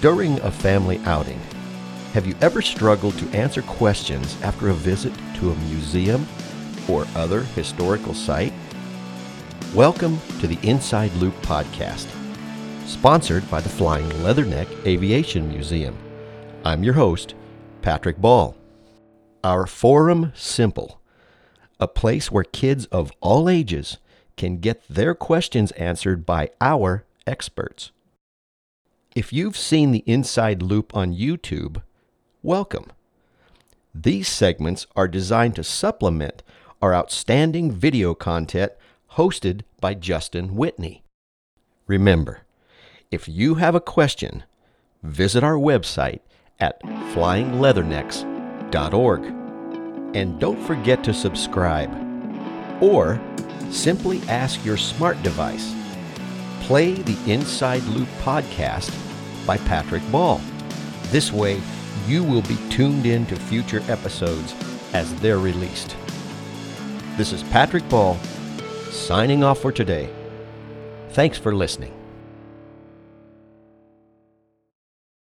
During a family outing, have you ever struggled to answer questions after a visit to a museum or other historical site? Welcome to the Inside Loop podcast, sponsored by the Flying Leatherneck Aviation Museum. I'm your host, Patrick Ball. Our Forum Simple, a place where kids of all ages can get their questions answered by our experts. If you've seen the Inside Loop on YouTube, welcome. These segments are designed to supplement our outstanding video content hosted by Justin Whitney. Remember, if you have a question, visit our website at flyingleathernecks.org. And don't forget to subscribe. Or simply ask your smart device. Play the Inside Loop podcast by Patrick Ball. This way, you will be tuned in to future episodes as they're released. This is Patrick Ball signing off for today. Thanks for listening.